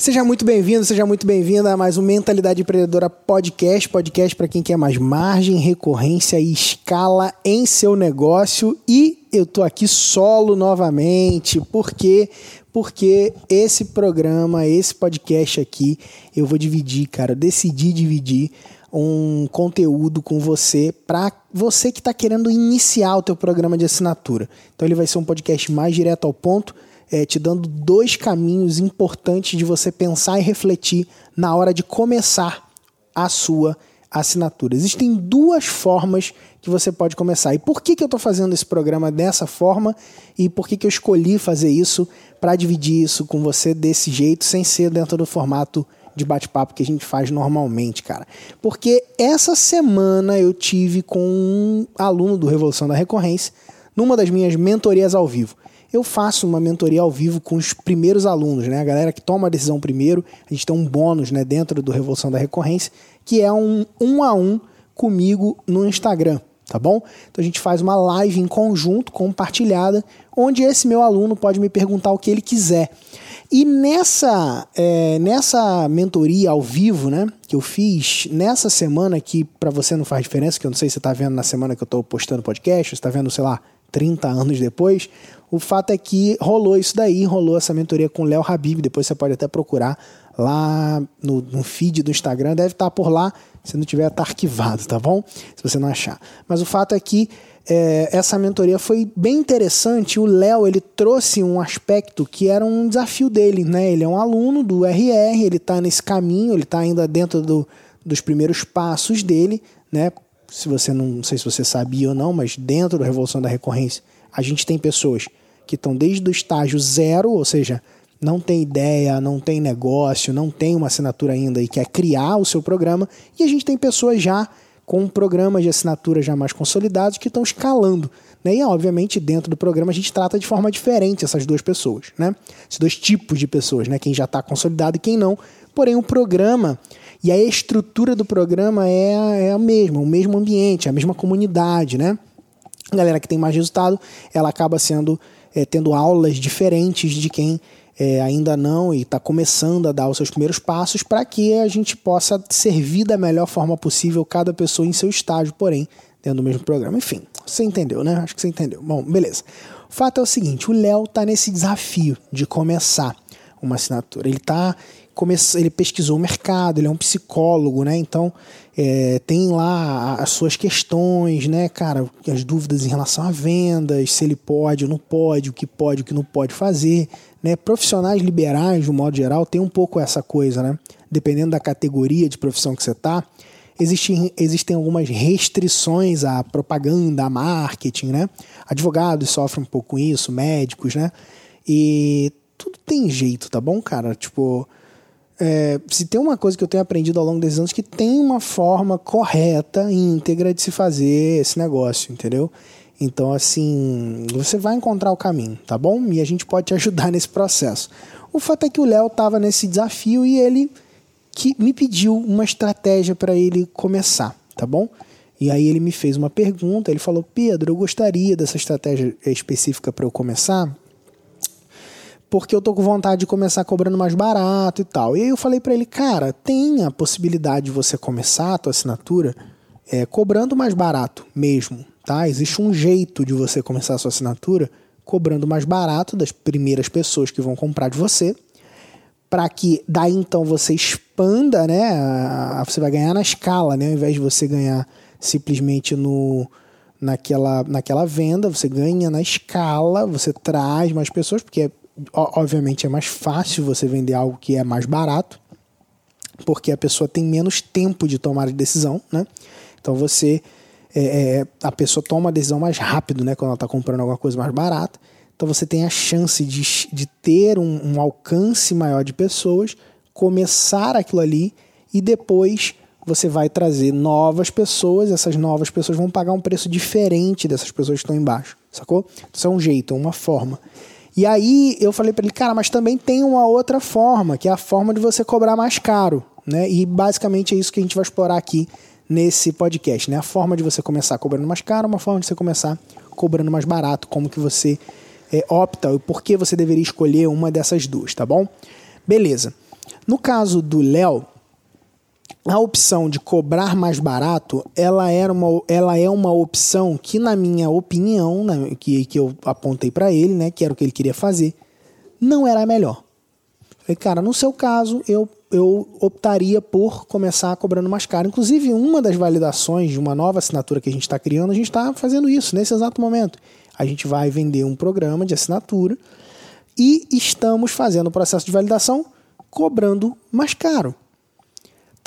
Seja muito bem-vindo, seja muito bem-vinda a mais um Mentalidade Empreendedora Podcast. Podcast para quem quer mais margem, recorrência e escala em seu negócio. E eu tô aqui solo novamente. Por quê? Porque esse programa, esse podcast aqui, eu vou dividir, cara. Eu decidi dividir um conteúdo com você para você que está querendo iniciar o teu programa de assinatura. Então ele vai ser um podcast mais direto ao ponto é, te dando dois caminhos importantes de você pensar e refletir na hora de começar a sua assinatura. Existem duas formas que você pode começar. E por que, que eu estou fazendo esse programa dessa forma e por que, que eu escolhi fazer isso para dividir isso com você desse jeito, sem ser dentro do formato de bate-papo que a gente faz normalmente, cara. Porque essa semana eu tive com um aluno do Revolução da Recorrência numa das minhas mentorias ao vivo eu faço uma mentoria ao vivo com os primeiros alunos, né? A galera que toma a decisão primeiro, a gente tem um bônus, né, dentro do Revolução da Recorrência, que é um um a um comigo no Instagram, tá bom? Então a gente faz uma live em conjunto, compartilhada, onde esse meu aluno pode me perguntar o que ele quiser. E nessa, é, nessa mentoria ao vivo, né, que eu fiz nessa semana, que para você não faz diferença, que eu não sei se você está vendo na semana que eu estou postando podcast, você está vendo, sei lá, 30 anos depois, o fato é que rolou isso daí, rolou essa mentoria com o Léo Habib, depois você pode até procurar lá no, no, feed do Instagram, deve estar por lá, se não tiver, está arquivado, tá bom? Se você não achar. Mas o fato é que é, essa mentoria foi bem interessante. O Léo ele trouxe um aspecto que era um desafio dele, né? Ele é um aluno do RR, ele está nesse caminho, ele está ainda dentro do, dos primeiros passos dele, né? Se você não, não sei se você sabia ou não, mas dentro da Revolução da Recorrência, a gente tem pessoas que estão desde o estágio zero, ou seja, não tem ideia, não tem negócio, não tem uma assinatura ainda e quer criar o seu programa, e a gente tem pessoas já com programas de assinatura já mais consolidados que estão escalando. Né? E, obviamente, dentro do programa a gente trata de forma diferente essas duas pessoas, né? Esses dois tipos de pessoas, né? Quem já está consolidado e quem não. Porém, o programa e a estrutura do programa é, é a mesma, o mesmo ambiente, a mesma comunidade, né? A galera que tem mais resultado, ela acaba sendo é, tendo aulas diferentes de quem é, ainda não e está começando a dar os seus primeiros passos para que a gente possa servir da melhor forma possível cada pessoa em seu estágio, porém, dentro do mesmo programa. Enfim, você entendeu, né? Acho que você entendeu. Bom, beleza. O fato é o seguinte: o Léo está nesse desafio de começar uma assinatura. Ele está ele pesquisou o mercado, ele é um psicólogo, né? Então é, tem lá as suas questões, né, cara? As dúvidas em relação a vendas, se ele pode ou não pode, o que pode, o que não pode fazer. Né? Profissionais liberais, de um modo geral, tem um pouco essa coisa, né? Dependendo da categoria de profissão que você está, existem, existem algumas restrições à propaganda, a marketing, né? Advogados sofrem um pouco com isso, médicos, né? E tudo tem jeito, tá bom, cara? Tipo, é, se tem uma coisa que eu tenho aprendido ao longo desses anos, que tem uma forma correta, íntegra de se fazer esse negócio, entendeu? Então, assim, você vai encontrar o caminho, tá bom? E a gente pode te ajudar nesse processo. O fato é que o Léo estava nesse desafio e ele que me pediu uma estratégia para ele começar, tá bom? E aí ele me fez uma pergunta, ele falou: "Pedro, eu gostaria dessa estratégia específica para eu começar, porque eu tô com vontade de começar cobrando mais barato e tal. E aí eu falei para ele, cara, tem a possibilidade de você começar a tua assinatura é, cobrando mais barato mesmo, tá? Existe um jeito de você começar a sua assinatura cobrando mais barato das primeiras pessoas que vão comprar de você, para que daí então você expanda, né? Você vai ganhar na escala, né? Ao invés de você ganhar simplesmente no naquela, naquela venda, você ganha na escala, você traz mais pessoas, porque obviamente é mais fácil você vender algo que é mais barato, porque a pessoa tem menos tempo de tomar a decisão, né? Então você é, é, a pessoa toma a decisão mais rápido, né? Quando ela está comprando alguma coisa mais barata. Então você tem a chance de, de ter um, um alcance maior de pessoas, começar aquilo ali e depois você vai trazer novas pessoas, essas novas pessoas vão pagar um preço diferente dessas pessoas que estão embaixo, sacou? Isso é um jeito, é uma forma. E aí eu falei para ele, cara, mas também tem uma outra forma, que é a forma de você cobrar mais caro, né? E basicamente é isso que a gente vai explorar aqui nesse podcast, né? A forma de você começar cobrando mais caro, uma forma de você começar cobrando mais barato, como que você é, opta e por que você deveria escolher uma dessas duas, tá bom? Beleza. No caso do Léo, a opção de cobrar mais barato, ela, era uma, ela é uma opção que, na minha opinião, que, que eu apontei para ele, né, que era o que ele queria fazer, não era a melhor. Falei, cara, no seu caso, eu, eu optaria por começar cobrando mais caro. Inclusive, uma das validações de uma nova assinatura que a gente está criando, a gente está fazendo isso nesse exato momento. A gente vai vender um programa de assinatura e estamos fazendo o processo de validação cobrando mais caro.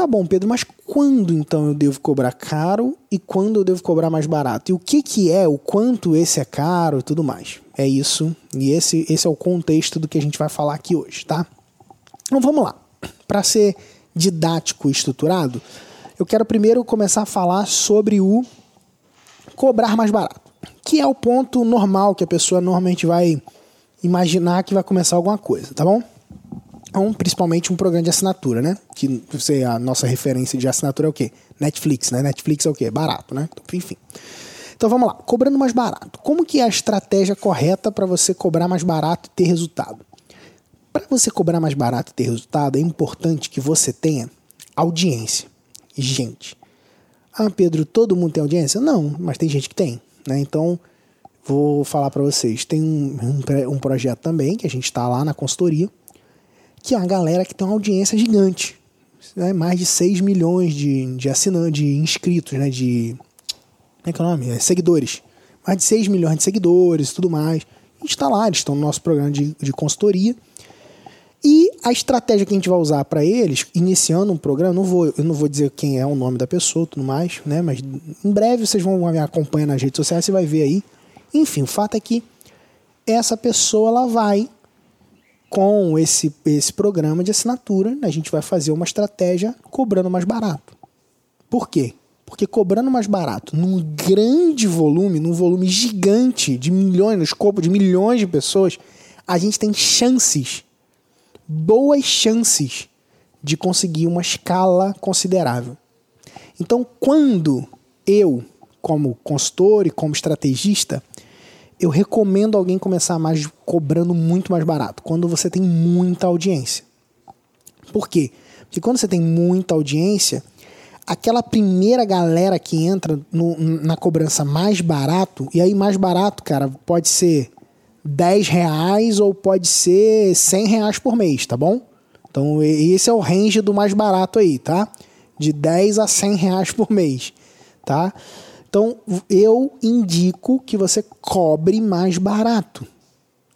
Tá bom, Pedro, mas quando então eu devo cobrar caro e quando eu devo cobrar mais barato? E o que, que é, o quanto esse é caro e tudo mais? É isso, e esse, esse é o contexto do que a gente vai falar aqui hoje, tá? Então vamos lá. Para ser didático e estruturado, eu quero primeiro começar a falar sobre o cobrar mais barato, que é o ponto normal que a pessoa normalmente vai imaginar que vai começar alguma coisa, tá bom? Um, principalmente um programa de assinatura, né? Que você, a nossa referência de assinatura é o quê? Netflix, né? Netflix é o quê? Barato, né? Então, enfim. Então vamos lá, cobrando mais barato. Como que é a estratégia correta para você cobrar mais barato e ter resultado? Para você cobrar mais barato e ter resultado, é importante que você tenha audiência. Gente. Ah, Pedro, todo mundo tem audiência? Não, mas tem gente que tem, né? Então, vou falar para vocês. Tem um, um, um projeto também que a gente está lá na consultoria que é uma galera que tem uma audiência gigante. Né? Mais de 6 milhões de, de assinantes, de inscritos, né? De. Como é que é o nome? É, seguidores. Mais de 6 milhões de seguidores e tudo mais. A gente está lá, eles estão no nosso programa de, de consultoria. E a estratégia que a gente vai usar para eles, iniciando um programa, não vou, eu não vou dizer quem é o nome da pessoa tudo mais, né? Mas em breve vocês vão me acompanhar nas redes sociais, você vai ver aí. Enfim, o fato é que essa pessoa ela vai com esse, esse programa de assinatura, a gente vai fazer uma estratégia cobrando mais barato. Por quê? Porque cobrando mais barato, num grande volume, num volume gigante de milhões, no escopo de milhões de pessoas, a gente tem chances, boas chances, de conseguir uma escala considerável. Então, quando eu, como consultor e como estrategista, eu recomendo alguém começar mais cobrando muito mais barato, quando você tem muita audiência. Por quê? Porque quando você tem muita audiência, aquela primeira galera que entra no, na cobrança mais barato, e aí mais barato, cara, pode ser 10 reais ou pode ser 100 reais por mês, tá bom? Então esse é o range do mais barato aí, tá? De 10 a 100 reais por mês, tá? Então, eu indico que você cobre mais barato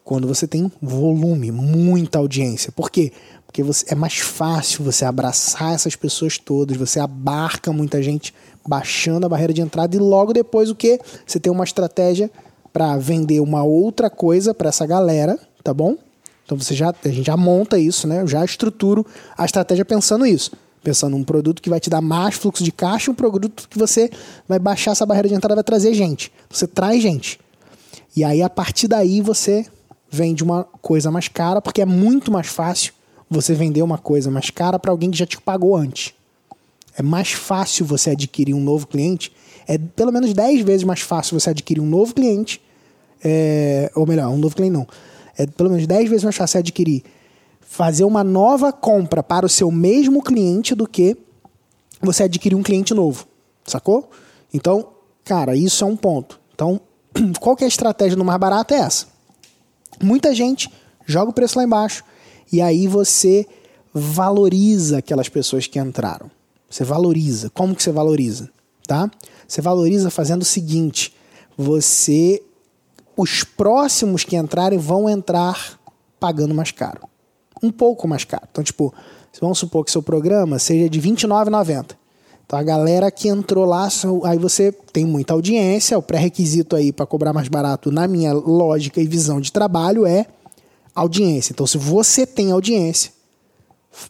quando você tem volume, muita audiência. Por quê? Porque você, é mais fácil você abraçar essas pessoas todas, você abarca muita gente baixando a barreira de entrada e logo depois o que? Você tem uma estratégia para vender uma outra coisa para essa galera, tá bom? Então você já, a gente já monta isso, né? Eu já estruturo a estratégia pensando isso pensando num produto que vai te dar mais fluxo de caixa, um produto que você vai baixar essa barreira de entrada, vai trazer gente. Você traz gente. E aí, a partir daí, você vende uma coisa mais cara, porque é muito mais fácil você vender uma coisa mais cara para alguém que já te pagou antes. É mais fácil você adquirir um novo cliente, é pelo menos 10 vezes mais fácil você adquirir um novo cliente, é, ou melhor, um novo cliente não. É pelo menos 10 vezes mais fácil você adquirir fazer uma nova compra para o seu mesmo cliente do que você adquirir um cliente novo, sacou? Então, cara, isso é um ponto. Então, qual que é a estratégia no mais barato é essa? Muita gente joga o preço lá embaixo e aí você valoriza aquelas pessoas que entraram. Você valoriza. Como que você valoriza? Tá? Você valoriza fazendo o seguinte: você os próximos que entrarem vão entrar pagando mais caro um pouco mais caro. Então, tipo, vamos supor que seu programa seja de R$29,90. Então a galera que entrou lá, aí você tem muita audiência, o pré-requisito aí para cobrar mais barato, na minha lógica e visão de trabalho, é audiência. Então se você tem audiência,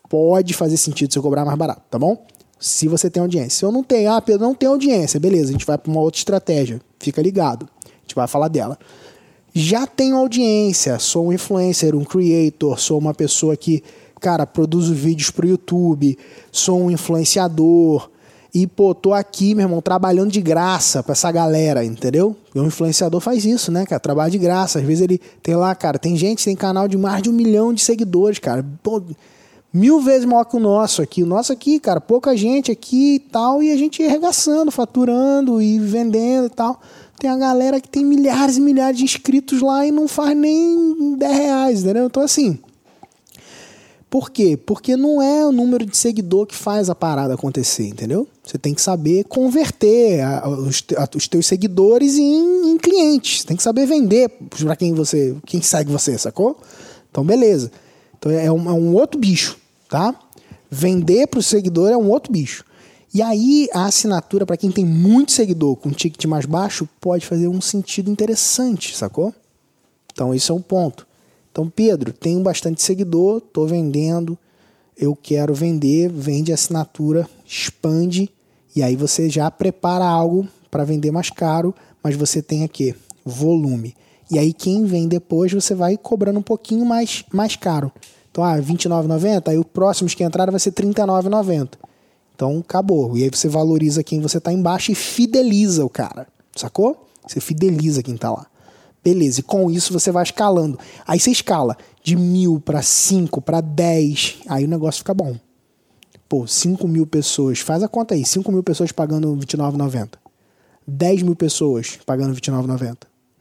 pode fazer sentido você cobrar mais barato, tá bom? Se você tem audiência. Se eu não tenho, ah, Pedro, não tem audiência, beleza, a gente vai para uma outra estratégia, fica ligado, a gente vai falar dela já tenho audiência, sou um influencer, um creator, sou uma pessoa que, cara, produzo vídeos pro YouTube, sou um influenciador. E, pô, tô aqui, meu irmão, trabalhando de graça pra essa galera, entendeu? E um influenciador faz isso, né, cara? Trabalha de graça. Às vezes ele tem lá, cara, tem gente, tem canal de mais de um milhão de seguidores, cara. Pô, mil vezes maior que o nosso aqui. O nosso aqui, cara, pouca gente aqui e tal, e a gente arregaçando, faturando e vendendo e tal. Tem a galera que tem milhares e milhares de inscritos lá e não faz nem 10 reais, entendeu? Então, assim. Por quê? Porque não é o número de seguidor que faz a parada acontecer, entendeu? Você tem que saber converter a, os, a, os, teus seguidores em, em clientes. Tem que saber vender para quem você, quem segue você, sacou? Então, beleza. Então é um, é um outro bicho, tá? Vender para o seguidor é um outro bicho. E aí a assinatura para quem tem muito seguidor com ticket mais baixo pode fazer um sentido interessante, sacou? Então isso é um ponto. Então Pedro, tenho bastante seguidor, estou vendendo, eu quero vender, vende assinatura, expande e aí você já prepara algo para vender mais caro, mas você tem aqui volume. E aí quem vem depois você vai cobrando um pouquinho mais mais caro. Então, ah, R$29,90, aí o próximo que entraram vai ser R$39,90. Então acabou. E aí você valoriza quem você tá embaixo e fideliza o cara. Sacou? Você fideliza quem tá lá. Beleza, e com isso você vai escalando. Aí você escala de mil para cinco, para dez, aí o negócio fica bom. Pô, 5 mil pessoas, faz a conta aí, 5 mil pessoas pagando R$29,90. 10 mil pessoas pagando R$29,90.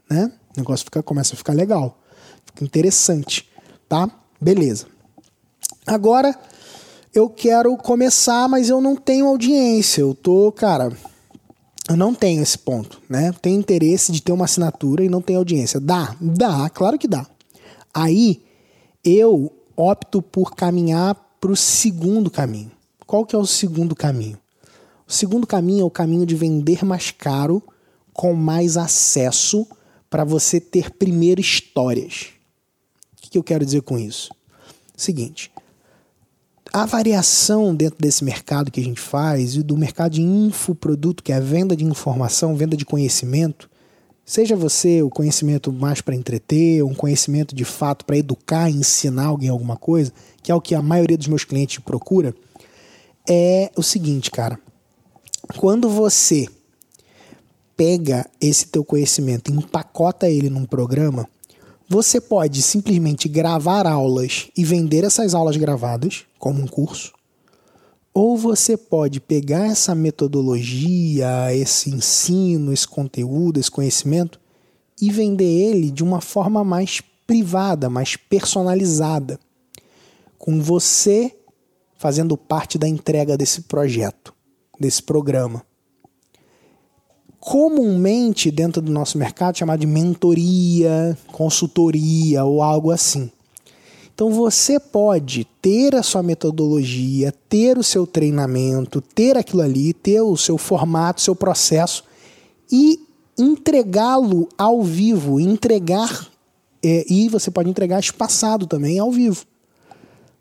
Né? O negócio fica, começa a ficar legal. Fica interessante, tá? Beleza. Agora, eu quero começar, mas eu não tenho audiência. Eu tô, cara, eu não tenho esse ponto, né? Tenho interesse de ter uma assinatura e não tenho audiência. Dá, dá, claro que dá. Aí eu opto por caminhar para o segundo caminho. Qual que é o segundo caminho? O segundo caminho é o caminho de vender mais caro com mais acesso para você ter primeiro histórias. O que eu quero dizer com isso? Seguinte, a variação dentro desse mercado que a gente faz e do mercado de infoproduto, que é a venda de informação, venda de conhecimento, seja você o conhecimento mais para entreter, um conhecimento de fato para educar, ensinar alguém alguma coisa, que é o que a maioria dos meus clientes procura, é o seguinte, cara. Quando você pega esse teu conhecimento e empacota ele num programa, você pode simplesmente gravar aulas e vender essas aulas gravadas como um curso, ou você pode pegar essa metodologia, esse ensino, esse conteúdo, esse conhecimento e vender ele de uma forma mais privada, mais personalizada, com você fazendo parte da entrega desse projeto, desse programa comumente dentro do nosso mercado chamado de mentoria, consultoria ou algo assim. Então você pode ter a sua metodologia, ter o seu treinamento, ter aquilo ali, ter o seu formato, seu processo e entregá-lo ao vivo, entregar é, e você pode entregar espaçado também ao vivo.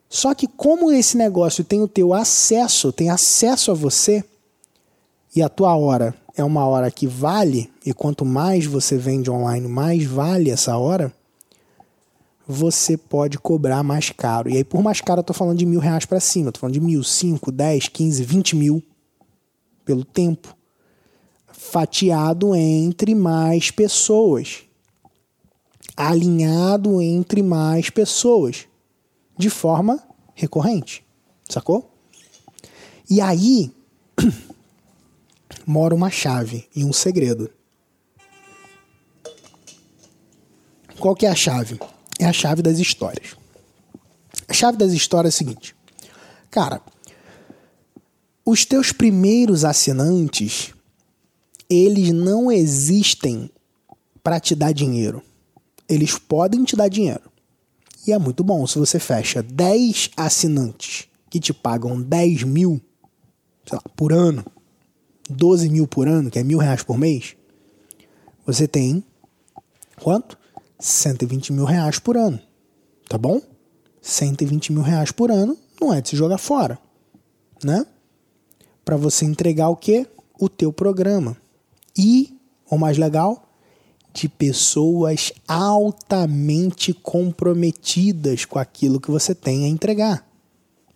Só que como esse negócio tem o teu acesso, tem acesso a você e a tua hora é uma hora que vale, e quanto mais você vende online, mais vale essa hora, você pode cobrar mais caro. E aí, por mais caro, eu tô falando de mil reais para cima. Eu tô falando de mil, cinco, dez, quinze, vinte mil pelo tempo. Fatiado entre mais pessoas. Alinhado entre mais pessoas. De forma recorrente. Sacou? E aí, mora uma chave e um segredo. Qual que é a chave? É a chave das histórias. A chave das histórias é a seguinte. Cara, os teus primeiros assinantes, eles não existem para te dar dinheiro. Eles podem te dar dinheiro. E é muito bom se você fecha 10 assinantes que te pagam 10 mil lá, por ano 12 mil por ano, que é mil reais por mês, você tem quanto? 120 mil reais por ano. Tá bom? 120 mil reais por ano não é de se jogar fora, né? Para você entregar o que? O teu programa. E, o mais legal, de pessoas altamente comprometidas com aquilo que você tem a entregar.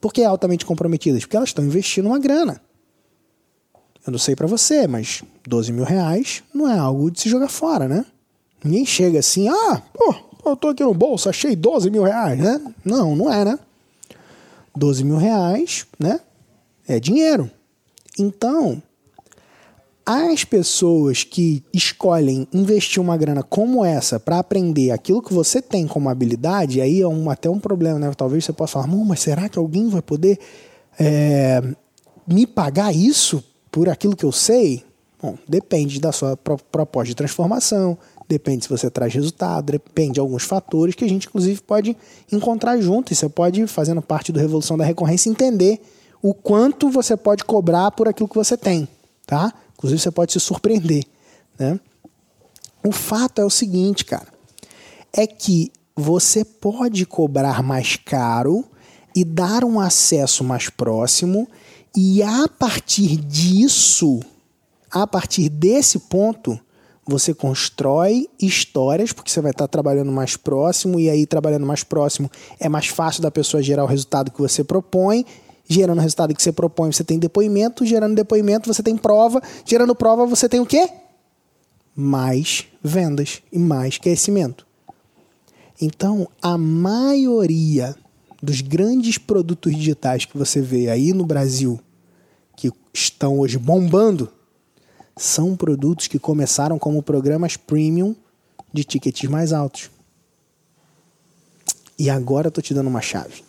Por que altamente comprometidas? Porque elas estão investindo uma grana. Eu não sei para você, mas 12 mil reais não é algo de se jogar fora, né? Ninguém chega assim, ah, pô, eu tô aqui no bolso, achei 12 mil reais, né? Não, não é, né? 12 mil reais, né? É dinheiro. Então, as pessoas que escolhem investir uma grana como essa para aprender aquilo que você tem como habilidade, aí é um, até um problema, né? Talvez você possa falar, mas será que alguém vai poder é, me pagar isso por aquilo que eu sei? Bom, depende da sua proposta de transformação, depende se você traz resultado, depende de alguns fatores que a gente, inclusive, pode encontrar junto. E você pode, fazendo parte do Revolução da Recorrência, entender o quanto você pode cobrar por aquilo que você tem, tá? Inclusive, você pode se surpreender, né? O fato é o seguinte, cara, é que você pode cobrar mais caro e dar um acesso mais próximo, e a partir disso, a partir desse ponto, você constrói histórias, porque você vai estar trabalhando mais próximo, e aí trabalhando mais próximo é mais fácil da pessoa gerar o resultado que você propõe. Gerando o resultado que você propõe, você tem depoimento, gerando depoimento, você tem prova, gerando prova, você tem o quê? Mais vendas e mais crescimento. Então, a maioria dos grandes produtos digitais que você vê aí no Brasil, que estão hoje bombando, são produtos que começaram como programas premium de tickets mais altos. E agora eu tô te dando uma chave.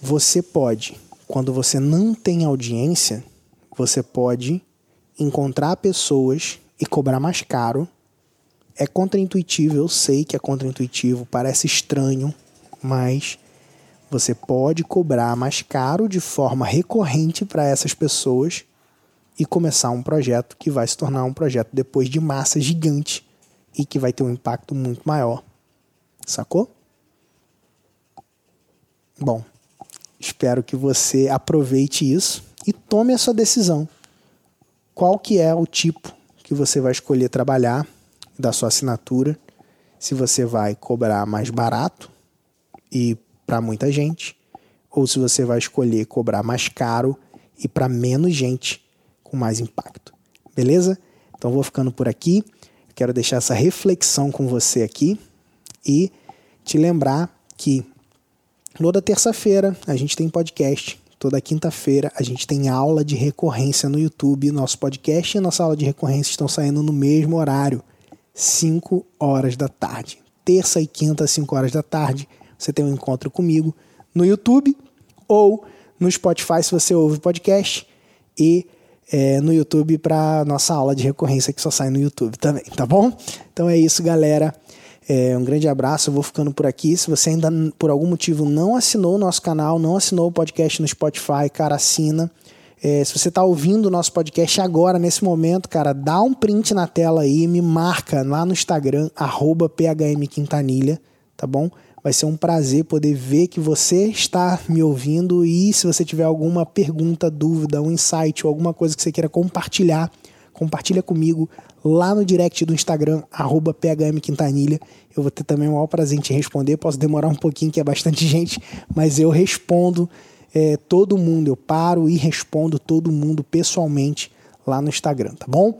Você pode, quando você não tem audiência, você pode encontrar pessoas e cobrar mais caro. É contraintuitivo, eu sei que é contraintuitivo, parece estranho, mas você pode cobrar mais caro de forma recorrente para essas pessoas e começar um projeto que vai se tornar um projeto depois de massa gigante e que vai ter um impacto muito maior. Sacou? Bom, espero que você aproveite isso e tome a sua decisão. Qual que é o tipo que você vai escolher trabalhar da sua assinatura? Se você vai cobrar mais barato e para muita gente, ou se você vai escolher cobrar mais caro e para menos gente com mais impacto. Beleza? Então vou ficando por aqui. Quero deixar essa reflexão com você aqui e te lembrar que toda terça-feira a gente tem podcast. Toda quinta-feira a gente tem aula de recorrência no YouTube. Nosso podcast e nossa aula de recorrência estão saindo no mesmo horário, 5 horas da tarde. Terça e quinta, 5 horas da tarde, você tem um encontro comigo no YouTube ou no Spotify se você ouve podcast. E é, no YouTube para nossa aula de recorrência que só sai no YouTube também, tá bom? Então é isso, galera. É, um grande abraço, eu vou ficando por aqui. Se você ainda, por algum motivo, não assinou o nosso canal, não assinou o podcast no Spotify, cara, assina. É, se você está ouvindo o nosso podcast agora, nesse momento, cara, dá um print na tela aí, me marca lá no Instagram, arroba phmquintanilha, tá bom? Vai ser um prazer poder ver que você está me ouvindo e se você tiver alguma pergunta, dúvida, um insight ou alguma coisa que você queira compartilhar, compartilha comigo lá no direct do Instagram, arroba phmquintanilha. Eu vou ter também o maior prazer em te responder. Posso demorar um pouquinho, que é bastante gente, mas eu respondo é, todo mundo. Eu paro e respondo todo mundo pessoalmente lá no Instagram, tá bom?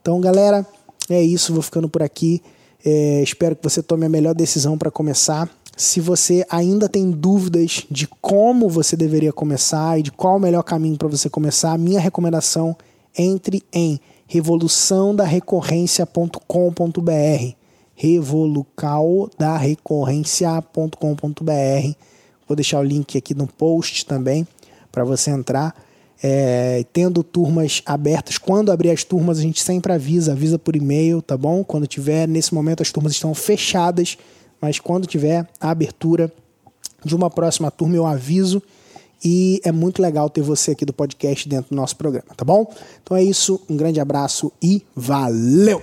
Então, galera, é isso. Vou ficando por aqui. É, espero que você tome a melhor decisão para começar. Se você ainda tem dúvidas de como você deveria começar e de qual o melhor caminho para você começar, minha recomendação entre em revoluçãodarecorrência.com.br revolucaldarecorrência.com.br Vou deixar o link aqui no post também para você entrar. É, tendo turmas abertas, quando abrir as turmas, a gente sempre avisa, avisa por e-mail, tá bom? Quando tiver, nesse momento as turmas estão fechadas mas quando tiver a abertura de uma próxima turma eu aviso e é muito legal ter você aqui do podcast dentro do nosso programa, tá bom? Então é isso, um grande abraço e valeu!